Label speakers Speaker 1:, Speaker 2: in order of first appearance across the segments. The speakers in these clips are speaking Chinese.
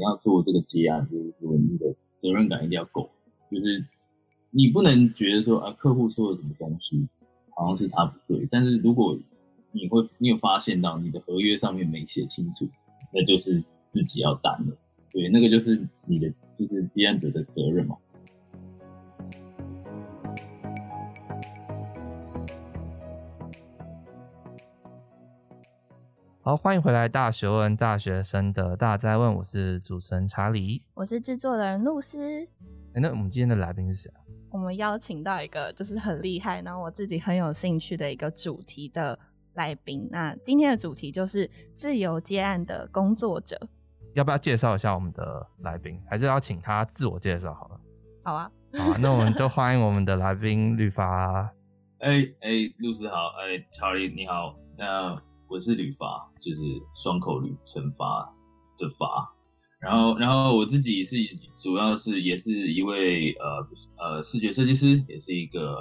Speaker 1: 你要做这个结案，就是说你的责任感一定要够，就是你不能觉得说啊，客户说了什么东西好像是他不对，但是如果你会你有发现到你的合约上面没写清楚，那就是自己要担了，对，那个就是你的就是接案者的责任嘛。
Speaker 2: 好，欢迎回来！大学问，大学生的大灾问，我是主持人查理，
Speaker 3: 我是制作人露丝。
Speaker 2: 哎，那我们今天的来宾是谁啊？
Speaker 3: 我们邀请到一个就是很厉害，然后我自己很有兴趣的一个主题的来宾。那今天的主题就是自由接案的工作者。
Speaker 2: 要不要介绍一下我们的来宾？还是要请他自我介绍好了？
Speaker 3: 好啊，
Speaker 2: 好啊，那我们就欢迎我们的来宾 律法。
Speaker 1: 哎哎，露丝好，哎，查理你好，那。我是吕伐，就是双口驴惩罚的罚，然后然后我自己是主要是也是一位呃呃视觉设计师，也是一个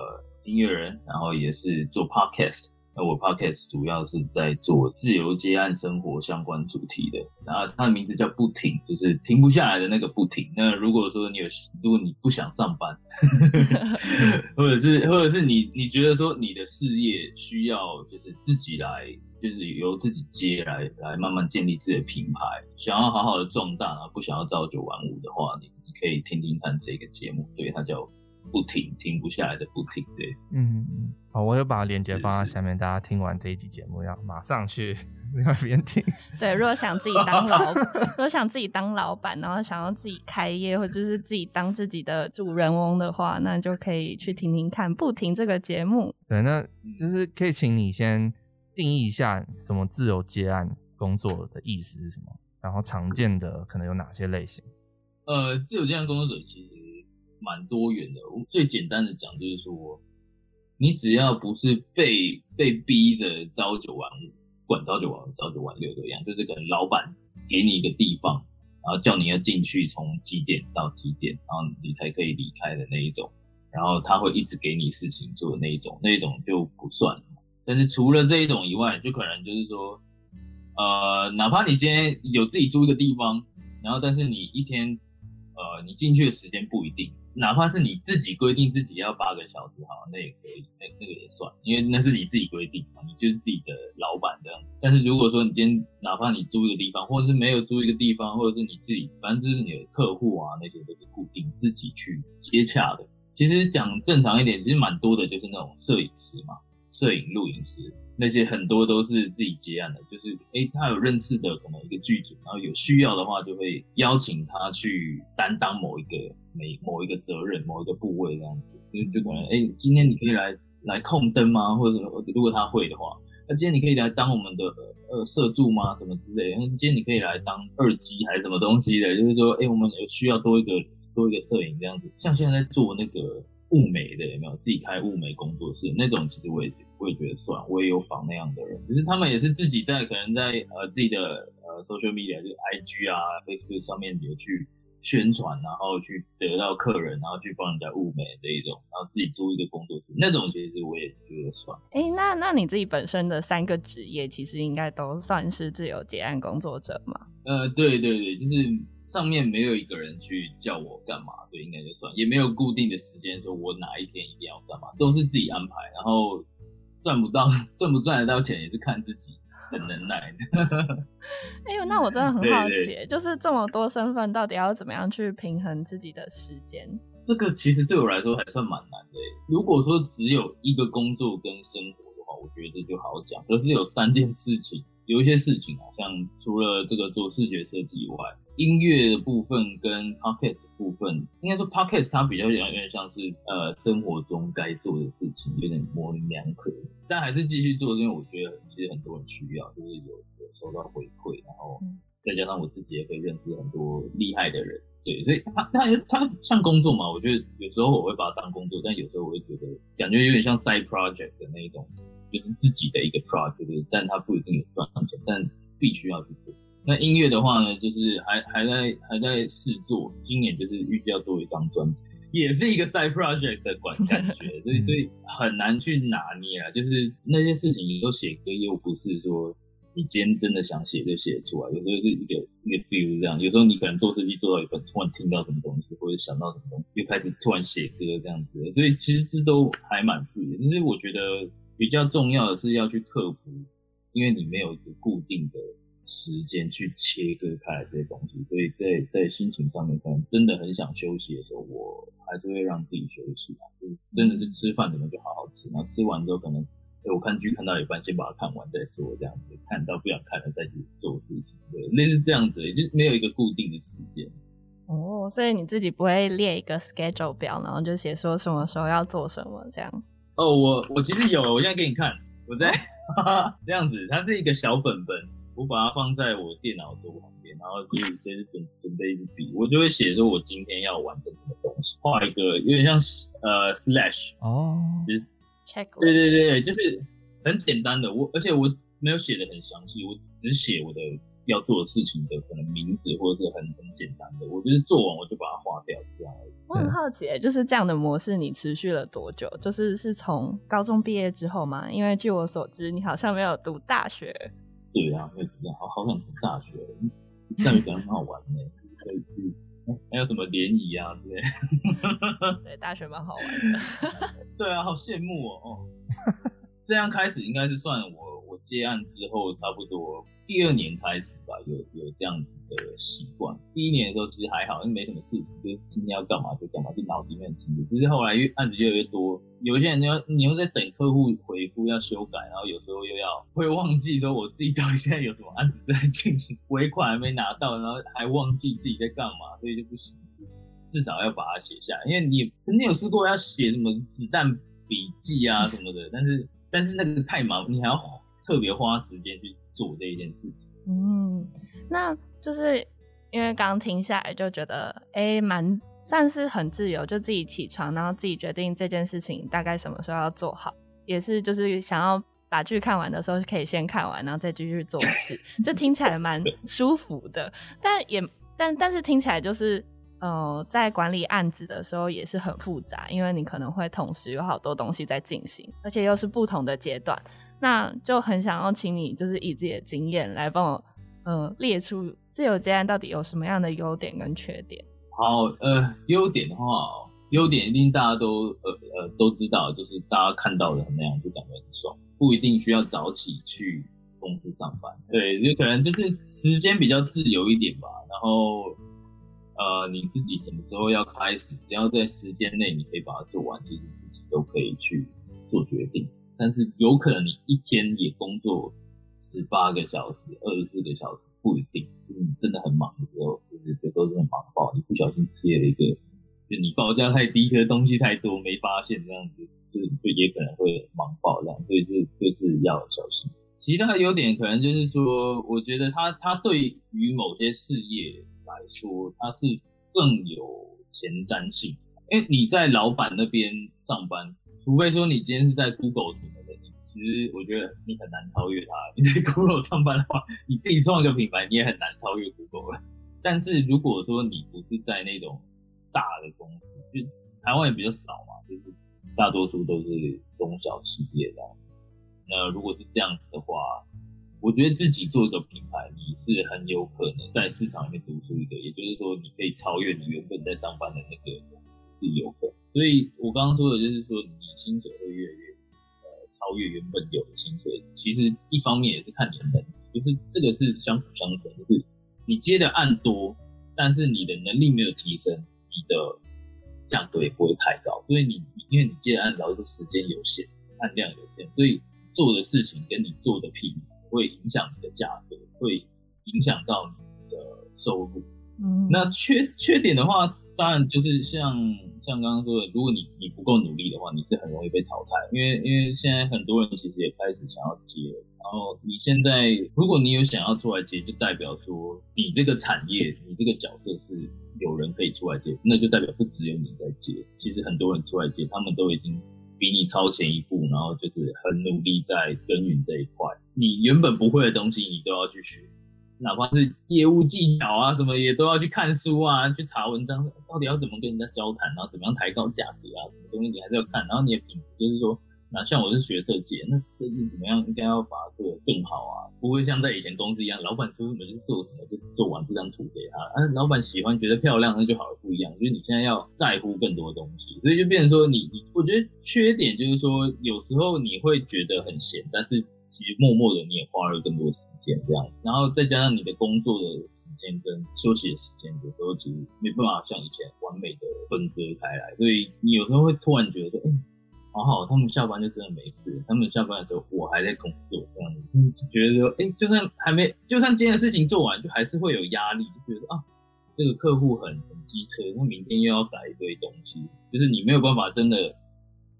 Speaker 1: 音乐人，然后也是做 podcast。那我 podcast 主要是在做自由接案生活相关主题的，然后它的名字叫不停，就是停不下来的那个不停。那如果说你有，如果你不想上班，或者是或者是你你觉得说你的事业需要就是自己来，就是由自己接来来慢慢建立自己的品牌，想要好好的壮大，然后不想要朝九晚五的话，你你可以听听看这个节目，对，它叫。不停，停不下来的不停，对，
Speaker 2: 嗯嗯，好，我有把链接放在下面，大家听完这一集节目要马上去 那边听。
Speaker 3: 对，如果想自己当老，如果想自己当老板，然后想要自己开业，或者是自己当自己的主人翁的话，那就可以去听听看不停这个节目。
Speaker 2: 对，那就是可以请你先定义一下什么自由接案工作的意思是什么，然后常见的可能有哪些类型？
Speaker 1: 呃，自由接案工作者其实。蛮多元的，我最简单的讲就是说，你只要不是被被逼着朝九晚五，管朝九晚五、朝九晚六都一样，就是可能老板给你一个地方，然后叫你要进去从几点到几点，然后你才可以离开的那一种，然后他会一直给你事情做的那一种，那一种就不算。但是除了这一种以外，就可能就是说，呃，哪怕你今天有自己租一个地方，然后但是你一天，呃，你进去的时间不一定。哪怕是你自己规定自己要八个小时，好，那也可以，那那个也算，因为那是你自己规定，你就是自己的老板这样子。但是如果说你今天哪怕你租一个地方，或者是没有租一个地方，或者是你自己，反正就是你的客户啊，那些都是固定自己去接洽的。其实讲正常一点，其实蛮多的，就是那种摄影师嘛，摄影录影师。那些很多都是自己接案的，就是哎、他有认识的可能一个剧组，然后有需要的话就会邀请他去担当某一个每某一个责任、某一个部位这样子，就就可能哎，今天你可以来来控灯吗？或者如果他会的话，那今天你可以来当我们的呃摄助吗？什么之类的？今天你可以来当二机还是什么东西的？就是说，哎、我们有需要多一个多一个摄影这样子，像现在在做那个物美的有没有？自己开物美工作室那种，其实我也。我也觉得算，我也有仿那样的人，只是他们也是自己在可能在呃自己的呃 social media 就 IG 啊 Facebook 上面有去宣传，然后去得到客人，然后去帮人家物美这一种，然后自己租一个工作室，那种其实我也觉得算。
Speaker 3: 哎、欸，那那你自己本身的三个职业，其实应该都算是自由结案工作者吗？
Speaker 1: 呃，对对对，就是上面没有一个人去叫我干嘛，所以应该就算，也没有固定的时间说我哪一天一定要干嘛，都是自己安排，然后。赚不到，赚不赚得到钱也是看自己的能耐。
Speaker 3: 哎呦，那我真的很好奇，就是这么多身份，到底要怎么样去平衡自己的时间？
Speaker 1: 这个其实对我来说还算蛮难的。如果说只有一个工作跟生活的话，我觉得就好讲。可是有三件事情，有一些事情好像除了这个做视觉设计以外。音乐的部分跟 podcast 的部分，应该说 podcast 它比较有点像是呃生活中该做的事情，有点模棱两可，但还是继续做，因为我觉得其实很多人需要，就是有有收到回馈，然后再加上我自己也可以认识很多厉害的人，对，所以它它它像工作嘛，我觉得有时候我会把它当工作，但有时候我会觉得感觉有点像 side project 的那一种，就是自己的一个 project，但它不一定有赚钱，但必须要去做。那音乐的话呢，就是还还在还在试做，今年就是预计要做一张专辑，也是一个 side project 的管感觉，所以所以很难去拿捏啊。就是那些事情，你都写歌又不是说你今天真的想写就写出来，有时候是一个一个 feel 这样，有时候你可能做设计做到一半，突然听到什么东西，或者想到什么东西，又开始突然写歌这样子，所以其实这都还蛮 free 的。其实我觉得比较重要的是要去克服，因为你没有一个固定的时间去切割开来这些东西，所以在在心情上面，可能真的很想休息的时候，我还是会让自己休息啊，就是真的是吃饭怎么就好好吃，然后吃完之后可能。我看剧看到一半，先把它看完再说，这样子看到不想看了再去做事情，对，类似这样子，也就没有一个固定的时间。
Speaker 3: 哦，所以你自己不会列一个 schedule 表，然后就写说什么时候要做什么这样？
Speaker 1: 哦，我我其实有，我现在给你看，我在 这样子，它是一个小本本，我把它放在我电脑桌旁边，然后就是随时准准备一支笔，我就会写说我今天要完成什么东西，画一个有点像呃 slash 哦，就是。对对对，就是很简单的，我而且我没有写的很详细，我只写我的要做的事情的可能名字或者是很很简单的，我就是做完我就把它划掉这样而已。
Speaker 3: 我很好奇，就是这样的模式你持续了多久？就是是从高中毕业之后吗？因为据我所知，你好像没有读大学。
Speaker 1: 对啊，没有好好想读大学，大学感觉很好玩呢，可以去。还有什么联谊啊之类？
Speaker 3: 对，大学蛮好玩的。
Speaker 1: 对啊，好羡慕哦。哦，这样开始应该是算我我接案之后差不多。第二年开始吧，有有这样子的习惯。第一年的时候其实还好，因为没什么事情，就今天要干嘛就干嘛，就脑子里面很清楚。只是后来越案子越来越多，有一些人要你又在等客户回复要修改，然后有时候又要会忘记说我自己到底现在有什么案子在进行，尾款还没拿到，然后还忘记自己在干嘛，所以就不行。至少要把它写下来，因为你曾经有试过要写什么子弹笔记啊什么的，但是但是那个太忙，你还要特别花时间去。做这一件事情，
Speaker 3: 嗯，那就是因为刚刚听下来就觉得，哎、欸，蛮算是很自由，就自己起床，然后自己决定这件事情大概什么时候要做好，也是就是想要把剧看完的时候可以先看完，然后再继续做事，就听起来蛮 舒服的。但也但但是听起来就是，呃，在管理案子的时候也是很复杂，因为你可能会同时有好多东西在进行，而且又是不同的阶段。那就很想要请你，就是以自己的经验来帮我，呃，列出自由接案到底有什么样的优点跟缺点。
Speaker 1: 好，呃，优点的话，优点一定大家都呃呃都知道，就是大家看到的那样就感觉很爽，不一定需要早起去公司上班。对，就可能就是时间比较自由一点吧。然后，呃，你自己什么时候要开始，只要在时间内你可以把它做完，其实自己都可以去做决定。但是有可能你一天也工作十八个小时、二十四个小时，不一定。就是你真的很忙的时候，就是有时候真的忙爆，你不小心贴了一个，就你报价太低，可东西太多没发现这样子，就就也可能会忙爆这样，所以就就是要小心。其他的优点可能就是说，我觉得他他对于某些事业说，它是更有前瞻性，因为你在老板那边上班。除非说你今天是在 Google 什么的，其实我觉得你很难超越它。你在 Google 上班的话，你自己创一个品牌，你也很难超越 Google 了。但是如果说你不是在那种大的公司，就台湾也比较少嘛，就是大多数都是中小企业的。那如果是这样子的话，我觉得自己做一个品牌，你是很有可能在市场里面独树一个，也就是说你可以超越你原本在上班的那个公司是有可。所以我刚刚说的就是说，你薪水会越来越呃超越原本有的薪水。其实一方面也是看你的能力，就是这个是相辅相成，就是你接的案多，但是你的能力没有提升，你的价格也不会太高。所以你因为你接的案主要是时间有限，案量有限，所以做的事情跟你做的品会影响你的价格，会影响到你的收入。嗯，那缺缺点的话，当然就是像。像刚刚说的，如果你你不够努力的话，你是很容易被淘汰。因为因为现在很多人其实也开始想要接，然后你现在如果你有想要出来接，就代表说你这个产业，你这个角色是有人可以出来接，那就代表不只有你在接。其实很多人出来接，他们都已经比你超前一步，然后就是很努力在耕耘这一块。你原本不会的东西，你都要去学。哪怕是业务技巧啊，什么也都要去看书啊，去查文章，到底要怎么跟人家交谈，然后怎么样抬高价格啊，什么东西你还是要看。然后你的品，就是说那像我是学设计，那设计怎么样，应该要把它做得更好啊，不会像在以前公司一样，老板说什么就做什么，就做完这张图给他，啊，老板喜欢觉得漂亮，那就好了，不一样。就是你现在要在乎更多东西，所以就变成说你你，我觉得缺点就是说，有时候你会觉得很闲，但是。其实默默的你也花了更多时间这样，然后再加上你的工作的时间跟休息的时间，有时候其实没办法像以前完美的分割开来，所以你有时候会突然觉得，哎、欸，好好，他们下班就真的没事，他们下班的时候我还在工作这样子，觉得说，哎、就算还没，就算今天的事情做完，就还是会有压力，就觉得啊，这个客户很很机车，他明天又要改一堆东西，就是你没有办法真的。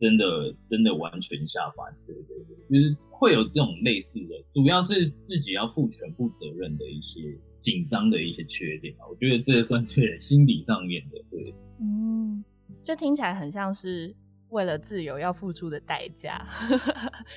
Speaker 1: 真的真的完全下班，对对对，就是会有这种类似的，主要是自己要负全部责任的一些紧张的一些缺点啊，我觉得这算是心理上面的，对，
Speaker 3: 嗯，就听起来很像是为了自由要付出的代价，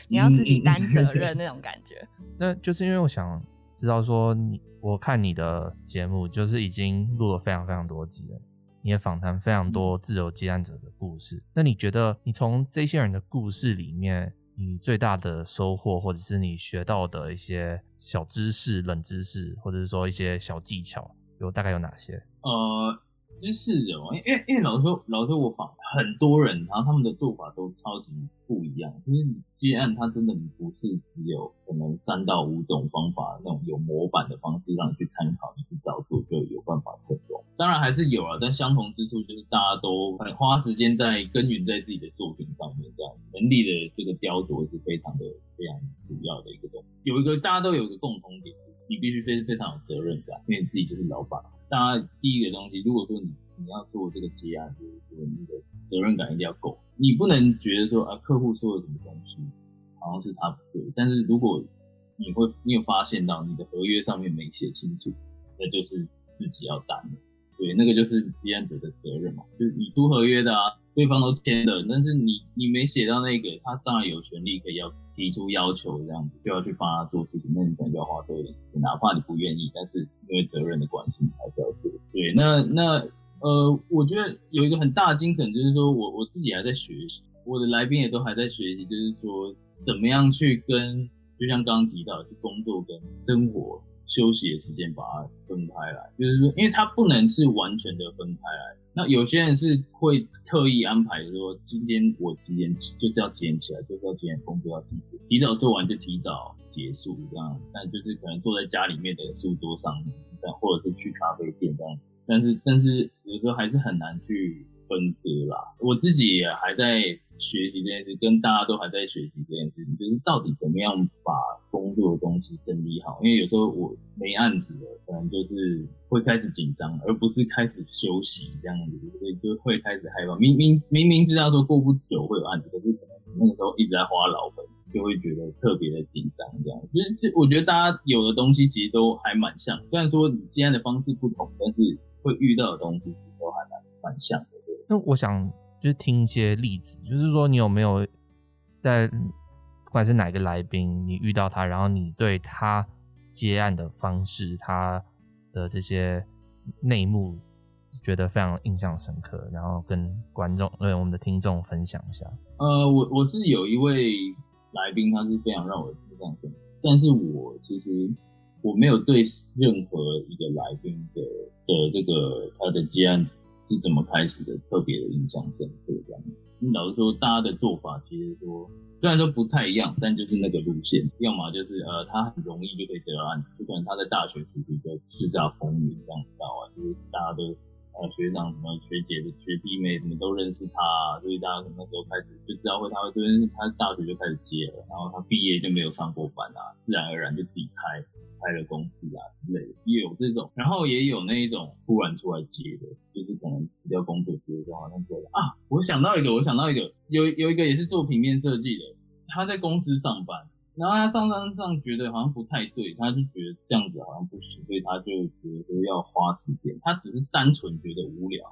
Speaker 3: 你要自己担责任那种感觉。
Speaker 2: 嗯、那就是因为我想知道说你，我看你的节目就是已经录了非常非常多集了。你也访谈非常多自由接案者的故事，那你觉得你从这些人的故事里面，你最大的收获，或者是你学到的一些小知识、冷知识，或者是说一些小技巧，有大概有哪些？
Speaker 1: 呃。知识人，因为因为老实说，老实说，我访很多人，然后他们的做法都超级不一样。就是你接案，它真的不是只有可能三到五种方法那种有模板的方式让你去参考，你去照做就有办法成功。当然还是有啊，但相同之处就是大家都很花时间在耕耘在自己的作品上面，这样能力的这个雕琢是非常的非常主要的一个东西。有一个大家都有一个共同点，你必须非非常有责任感，因为你自己就是老板。大家第一个东西，如果说你你要做这个接案，就是说你的责任感一定要够，你不能觉得说啊客户说了什么东西好像是他不对，但是如果你会你有发现到你的合约上面没写清楚，那就是自己要担的，对，那个就是接案者的责任嘛，就是你出合约的啊，对方都签了，但是你你没写到那个，他当然有权利可以要。提出要求这样子就要去帮他做事情，那你可能就要花多一点时间，哪怕你不愿意，但是因为责任的关系，你还是要做。对，那那呃，我觉得有一个很大的精神，就是说我我自己还在学习，我的来宾也都还在学习，就是说怎么样去跟，就像刚刚提到，去工作跟生活。休息的时间把它分开来，就是说，因为它不能是完全的分开来。那有些人是会特意安排说，今天我几点起，就是要几点起来，就是要几点工作要几点，提早做完就提早结束这样。但就是可能坐在家里面的书桌上，或者是去咖啡店这样。但是但是有时候还是很难去分割啦。我自己也还在。学习这件事，跟大家都还在学习这件事情，就是到底怎么样把工作的东西整理好。因为有时候我没案子了，可能就是会开始紧张，而不是开始休息这样子，所以就会开始害怕。明明明明知道说过不久会有案子，可是可能那个时候一直在花老本，就会觉得特别的紧张。这样，其实我觉得大家有的东西其实都还蛮像，虽然说你接案的方式不同，但是会遇到的东西其实都还蛮蛮像的。
Speaker 2: 那我想。就是听一些例子，就是说你有没有在不管是哪个来宾，你遇到他，然后你对他接案的方式，他的这些内幕觉得非常印象深刻，然后跟观众，对我们的听众分享一下。
Speaker 1: 呃，我我是有一位来宾，他是非常让我印象深刻，但是我其实我没有对任何一个来宾的的这个他的接案。是怎么开始的？特别的印象深刻，这样。老实说，大家的做法其实说虽然说不太一样，但就是那个路线，要么就是呃，他很容易就可以得到案，就可能他在大学时期就叱咤风云这样，知道吧？就是大家都呃学长什么学姐的学弟妹什么都认识他，所以大家什么时候开始就知道会他会这边，他大学就开始接了，然后他毕业就没有上过班啊，自然而然就自己开。开了公司啊之类的，也有这种，然后也有那一种突然出来接的，就是可能辞掉工作比如说，好像觉得啊，我想到一个，我想到一个，有有一个也是做平面设计的，他在公司上班，然后他上上上觉得好像不太对，他就觉得这样子好像不行，所以他就觉得说要花时间，他只是单纯觉得无聊。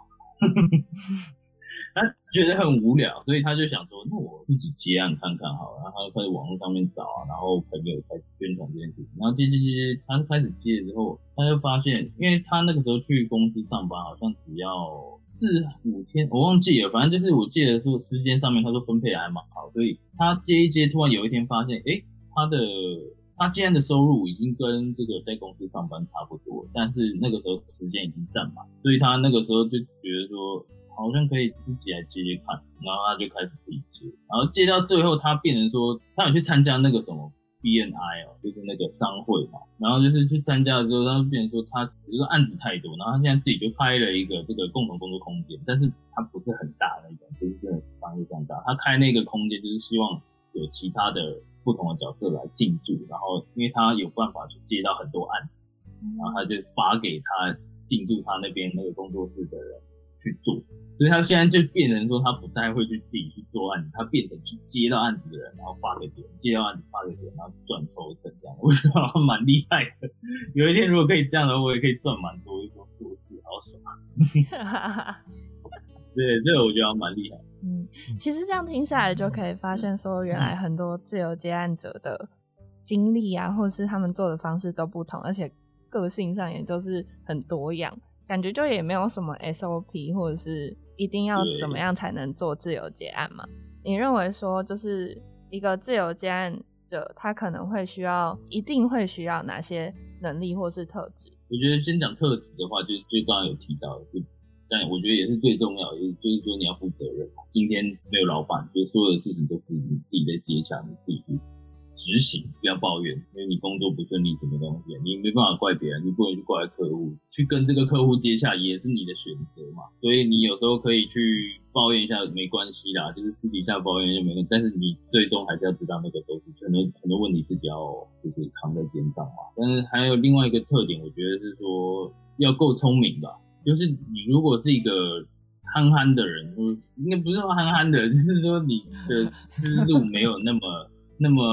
Speaker 1: 他觉得很无聊，所以他就想说，那我自己接案看看好了。然后他就开始网络上面找啊，然后朋友开始宣传这件事情。然后接接接，他开始接之后，他就发现，因为他那个时候去公司上班，好像只要四五天，我忘记了，反正就是我记得说时间上面他说分配还蛮好，所以他接一接，突然有一天发现，哎、他的他今天的收入已经跟这个在公司上班差不多，但是那个时候时间已经占满，所以他那个时候就觉得说好像可以自己来接接看，然后他就开始自己接，然后接到最后他变成说他有去参加那个什么。BNI 哦，就是那个商会嘛，然后就是去参加的时候，他变成说他，比如说案子太多，然后他现在自己就开了一个这个共同工作空间，但是他不是很大那种，就是真的商业这样大。他开那个空间就是希望有其他的不同的角色来进驻，然后因为他有办法去接到很多案子，然后他就发给他进驻他那边那个工作室的人去做。所以他现在就变成说，他不太会去自己去做案子，他变成去接到案子的人，然后发给别人，接到案子发给别人，然后赚抽成这样。我觉得蛮厉害的。有一天如果可以这样的话，我也可以赚蛮多一种做事，好爽。对，这个我觉得蛮厉害。
Speaker 3: 嗯，其实这样听下来就可以发现，说原来很多自由接案者的经历啊，或者是他们做的方式都不同，而且个性上也都是很多样，感觉就也没有什么 SOP 或者是。一定要怎么样才能做自由结案嘛？你认为说，就是一个自由结案者，他可能会需要，一定会需要哪些能力或是特质？
Speaker 1: 我觉得先讲特质的话，就是就刚刚有提到的，就但我觉得也是最重要的，就是就是说你要负责任。今天没有老板，就所有的事情都是你自己在接洽，你自己去。执行，不要抱怨，因为你工作不顺利什么东西，你没办法怪别人，你不能去怪客户，去跟这个客户接洽也是你的选择嘛。所以你有时候可以去抱怨一下，没关系啦，就是私底下抱怨就没关系。但是你最终还是要知道那个都是很多很多问题自己要就是扛在肩上嘛。但是还有另外一个特点，我觉得是说要够聪明吧。就是你如果是一个憨憨的人，应该不是说憨憨的人，就是说你的思路没有那么。那么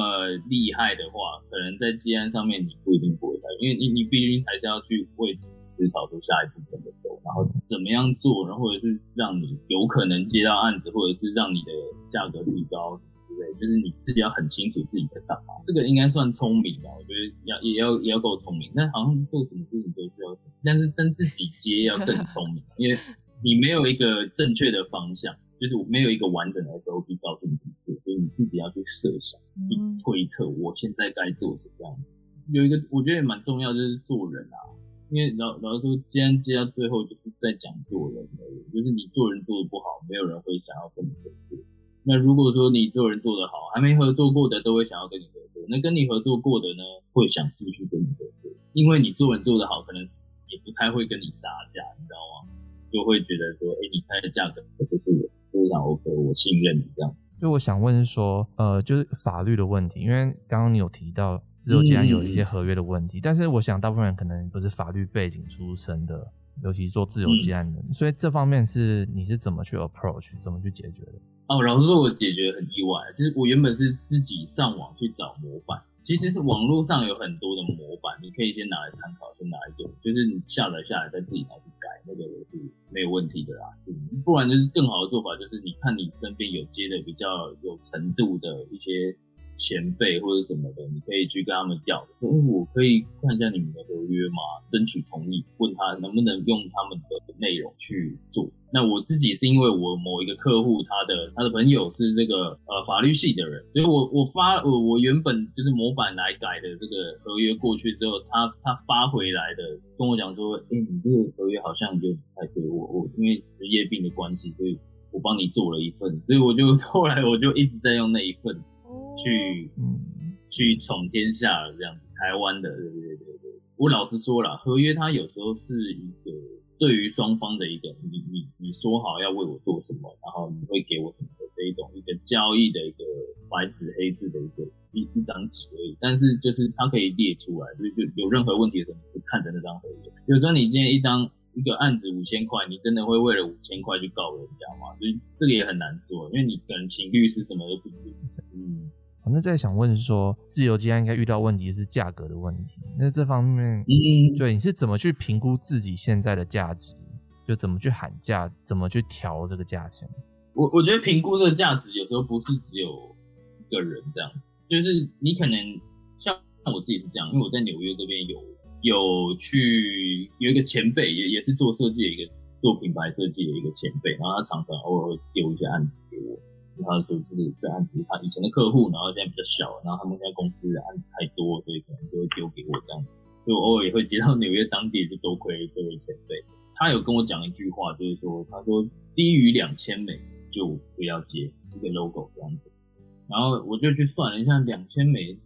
Speaker 1: 厉害的话，可能在接案上面你不一定不会太，因为你你毕竟还是要去为思考出下一步怎么走，然后怎么样做，然后或者是让你有可能接到案子，或者是让你的价格提高，对不对？就是你自己要很清楚自己在干嘛，这个应该算聪明吧？我觉得要也要也要够聪明，但好像做什么事情都需要，但是但自己接要更聪明，因为你没有一个正确的方向。就是我没有一个完整的 SOP 告诉你怎么做，所以你自己要去设想、去推测，我现在该做什么样。有一个我觉得也蛮重要，就是做人啊，因为老老实说，既然接到最后就是在讲做人而已，就是你做人做的不好，没有人会想要跟你合作。那如果说你做人做得好，还没合作过的都会想要跟你合作，那跟你合作过的呢，会想继续跟你合作，因为你做人做得好，可能也不太会跟你杀价，你知道吗？就会觉得说，哎、欸，你开的价格可不是我。非常 OK，我信任你这样。
Speaker 2: 就我想问是说，呃，就是法律的问题，因为刚刚你有提到自由接案有一些合约的问题，嗯、但是我想大部分人可能不是法律背景出身的，尤其是做自由接案的，嗯、所以这方面是你是怎么去 approach，怎么去解决的？
Speaker 1: 哦，老实说，我解决很意外，就是我原本是自己上网去找模板。其实是网络上有很多的模板，你可以先拿来参考，先拿来用，就是你下载下来再自己拿去改，那个也是没有问题的啦。不然就是更好的做法，就是你看你身边有接的比较有程度的一些前辈或者什么的，你可以去跟他们调，说我可以看一下你们的合约吗？争取同意，问他能不能用他们的内容去做。那我自己是因为我某一个客户，他的他的朋友是这个呃法律系的人，所以我我发我我原本就是模板来改的这个合约过去之后，他他发回来的跟我讲说，哎、你这个合约好像有点不太对，我我因为职业病的关系，所以我帮你做了一份，所以我就后来我就一直在用那一份去去闯天下了这样子，台湾的对对对对，我老实说了，合约它有时候是一个。对于双方的一个，你你你说好要为我做什么，然后你会给我什么的这一种一个交易的一个白纸黑字的一个一一张纸而已。但是就是它可以列出来，就就有任何问题的时候，你就看着那张合约。有时候你今天一张一个案子五千块，你真的会为了五千块去告人家吗？所以这个也很难说，因为你可能请律师什么都不知。嗯。
Speaker 2: 那在想问说，自由接案应该遇到问题是价格的问题。那这方面，
Speaker 1: 嗯，
Speaker 2: 对，你是怎么去评估自己现在的价值？就怎么去喊价，怎么去调这个价钱？
Speaker 1: 我我觉得评估这个价值有时候不是只有一个人这样，就是你可能像我自己是这样，因为我在纽约这边有有去有一个前辈，也也是做设计的一个做品牌设计的一个前辈，然后他常常偶尔会丢一些案子给我，他说就是这案子他以前的客户，然后现在比较小，然后他们现在公司的案子太多，所以可能就会丢给我这样子，所以我偶尔也会接到纽约当地，就多亏这位前辈。他有跟我讲一句话，就是说他说低于两千美就不要接一个 logo 这样子，然后我就去算了一下，两千美。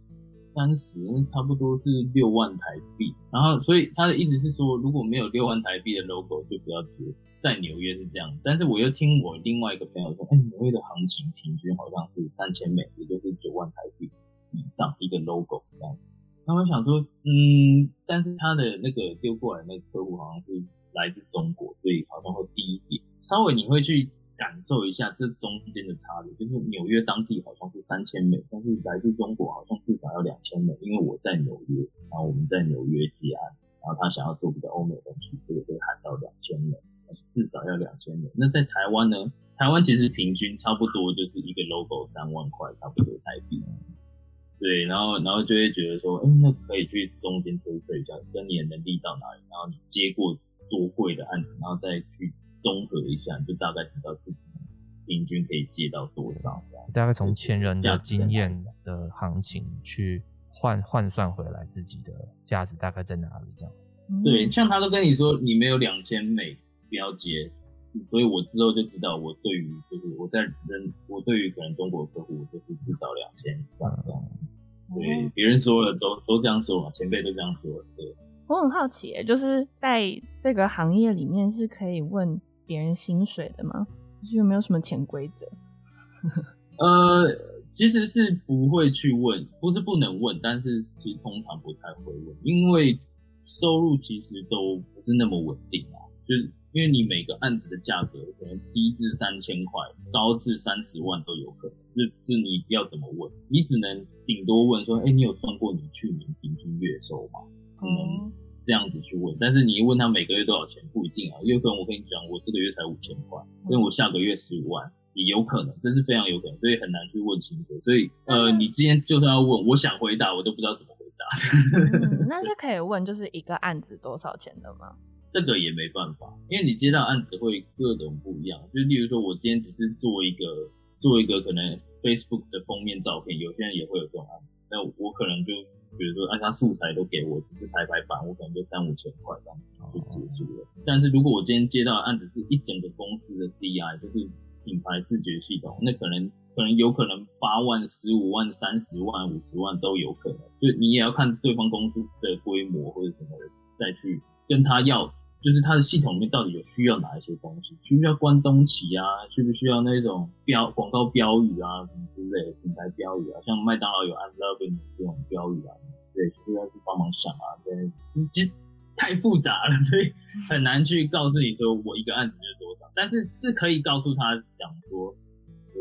Speaker 1: 三十，差不多是六万台币。然后，所以他的意思是说，如果没有六万台币的 logo，就不要接。在纽约是这样，但是我又听我另外一个朋友说，哎，纽约的行情平均好像是三千美，也就是九万台币以上一个 logo 这样。那我想说，嗯，但是他的那个丢过来那个客户好像是来自中国，所以好像会低一点，稍微你会去。感受一下这中间的差别，就是纽约当地好像是三千美，但是来自中国好像至少要两千美。因为我在纽约，然后我们在纽约接案，然后他想要做比较欧美的东西，这个可以喊到两千美，至少要两千美。那在台湾呢？台湾其实平均差不多就是一个 logo 三万块，差不多台币。对，然后然后就会觉得说，哎，那可以去中间推测一下，跟你的能力到哪里，然后你接过多贵的案子，然后再去。综合一下，就大概知道自己平均可以借到多少。
Speaker 2: 大概从前人的经验的行情去换换算回来自己的价值大概在哪里？这样。
Speaker 1: 对，像他都跟你说你没有两千美不要接，所以我之后就知道我对于就是我在人我对于可能中国客户就是至少两千以上这样。对，别人说了都都这样说嘛，前辈都这样说。对，
Speaker 3: 我很好奇，就是在这个行业里面是可以问。别人薪水的吗？就是有没有什么潜规则？
Speaker 1: 呃，其实是不会去问，不是不能问，但是其实通常不太会问，因为收入其实都不是那么稳定啊。就是因为你每个案子的价格可能低至三千块，高至三十万都有可能。就是你要怎么问？你只能顶多问说：“哎、欸，你有算过你去年平均月收吗？”只能。嗯这样子去问，但是你一问他每个月多少钱，不一定啊。有可能我跟你讲，我这个月才五千块，因为我下个月十五万，也有可能，这是非常有可能，所以很难去问清楚。所以，呃，你今天就算要问，我想回答，我都不知道怎么回答。
Speaker 3: 嗯，那是可以问，就是一个案子多少钱的吗？
Speaker 1: 这个也没办法，因为你接到案子会各种不一样。就例如说，我今天只是做一个做一个可能 Facebook 的封面照片，有些人也会有这种案子，那我可能就。比如说，按他素材都给我，只是排排版，我可能就三五千块这样子就结束了。但是如果我今天接到的案子是一整个公司的 CI，就是品牌视觉系统，那可能可能有可能八万、十五万、三十万、五十万都有可能。就你也要看对方公司的规模或者什么，再去跟他要。就是它的系统里面到底有需要哪一些东西？需不需要关东旗啊？需不需要那种标广告标语啊？什么之类的品牌标语啊？像麦当劳有 I love you 这种标语啊？对，需不需要去帮忙想啊？对，其实太复杂了，所以很难去告诉你说我一个案子是多少。但是是可以告诉他讲说，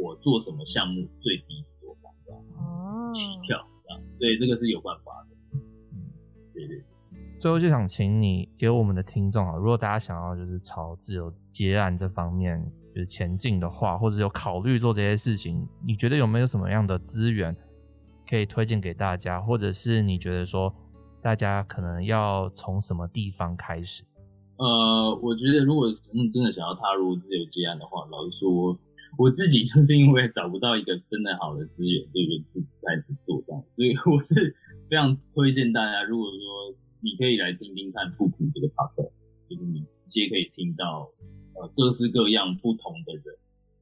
Speaker 1: 我做什么项目最低是多少这样哦，起跳这样，对，这个是有办法的。嗯，对对。
Speaker 2: 最后就想请你给我们的听众啊，如果大家想要就是朝自由接案这方面就是前进的话，或者有考虑做这些事情，你觉得有没有什么样的资源可以推荐给大家，或者是你觉得说大家可能要从什么地方开始？
Speaker 1: 呃，我觉得如果真真的想要踏入自由接案的话，老实说，我自己就是因为找不到一个真的好的资源，所以就自己开始做这样，所以我是非常推荐大家，如果说。你可以来听听看兔皮这个 podcast，就是你直接可以听到呃各式各样不同的人、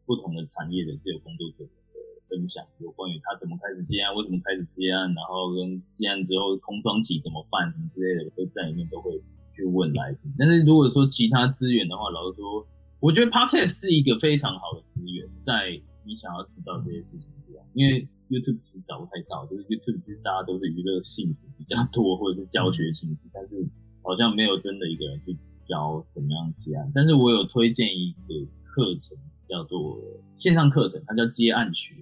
Speaker 1: 不同的产业的自由工作者的分享，有关于他怎么开始接案，为什么开始接案，然后跟接案之后空窗期怎么办什么之类的，都在里面都会去问来宾。但是如果说其他资源的话，老实说，我觉得 podcast 是一个非常好的资源，在你想要知道这些事情之外，因为。YouTube 其实找不太到，就是 YouTube 其实大家都是娱乐性质比较多，或者是教学性质，但是好像没有真的一个人去教怎么样接案。但是我有推荐一个课程，叫做线上课程，它叫接案学。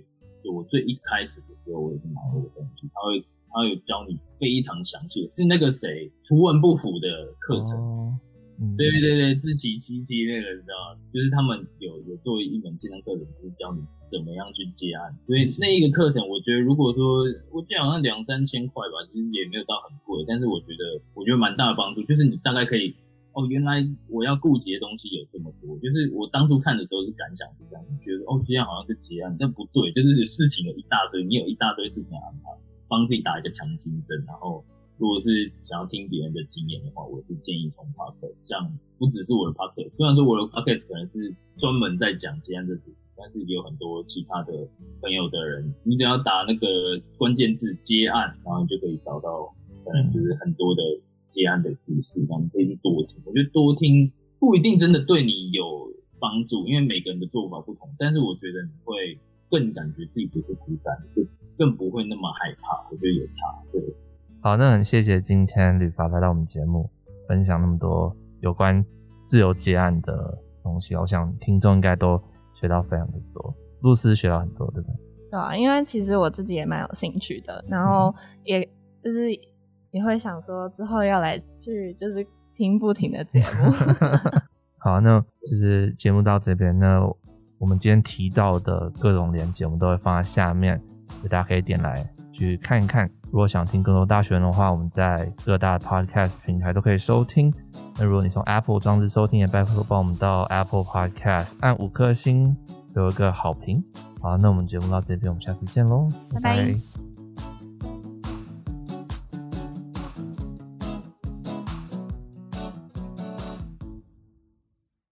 Speaker 1: 就我最一开始的时候，我也是买了这个东西，它会它会教你非常详细，是那个谁图文不符的课程。嗯、对对对，志祺七七那个你知道吗？就是他们有有做一门线上课程，就是教你怎么样去接案。所以那一个课程，我觉得如果说我记得好像两三千块吧，其实也没有到很贵，但是我觉得我觉得蛮大的帮助，就是你大概可以哦，原来我要顾及的东西有这么多。就是我当初看的时候是感想是这样，觉得哦，接案好像是结案，但不对，就是事情有一大堆，你有一大堆事情要安排，帮自己打一个强心针。然后，如果是想要听别人的经验的话，我是建议从 podcast，像不只是我的 podcast，虽然说我的 podcast 可能是专门在讲接案的主题，但是也有很多其他的朋友的人，你只要打那个关键字接案，然后你就可以找到，可能就是很多的。接案的故事，然后你可以去多听。我觉得多听不一定真的对你有帮助，因为每个人的做法不同。但是我觉得你会更感觉自己不是孤单，就更不会那么害怕。我觉得有差。对，
Speaker 2: 好，那很谢谢今天吕法来到我们节目，分享那么多有关自由结案的东西。我想听众应该都学到非常的多，露丝学到很多，对不对？
Speaker 3: 对啊，因为其实我自己也蛮有兴趣的，然后也就是。也会想说之后要来去就是听不停的节目。
Speaker 2: 好，那就是节目到这边。那我们今天提到的各种连接，我们都会放在下面，所以大家可以点来去看一看。如果想听更多大学的话，我们在各大 podcast 平台都可以收听。那如果你从 Apple 装置收听，也拜托帮我们到 Apple Podcast 按五颗星，留一个好评。好，那我们节目到这边，我们下次
Speaker 3: 见喽，拜拜。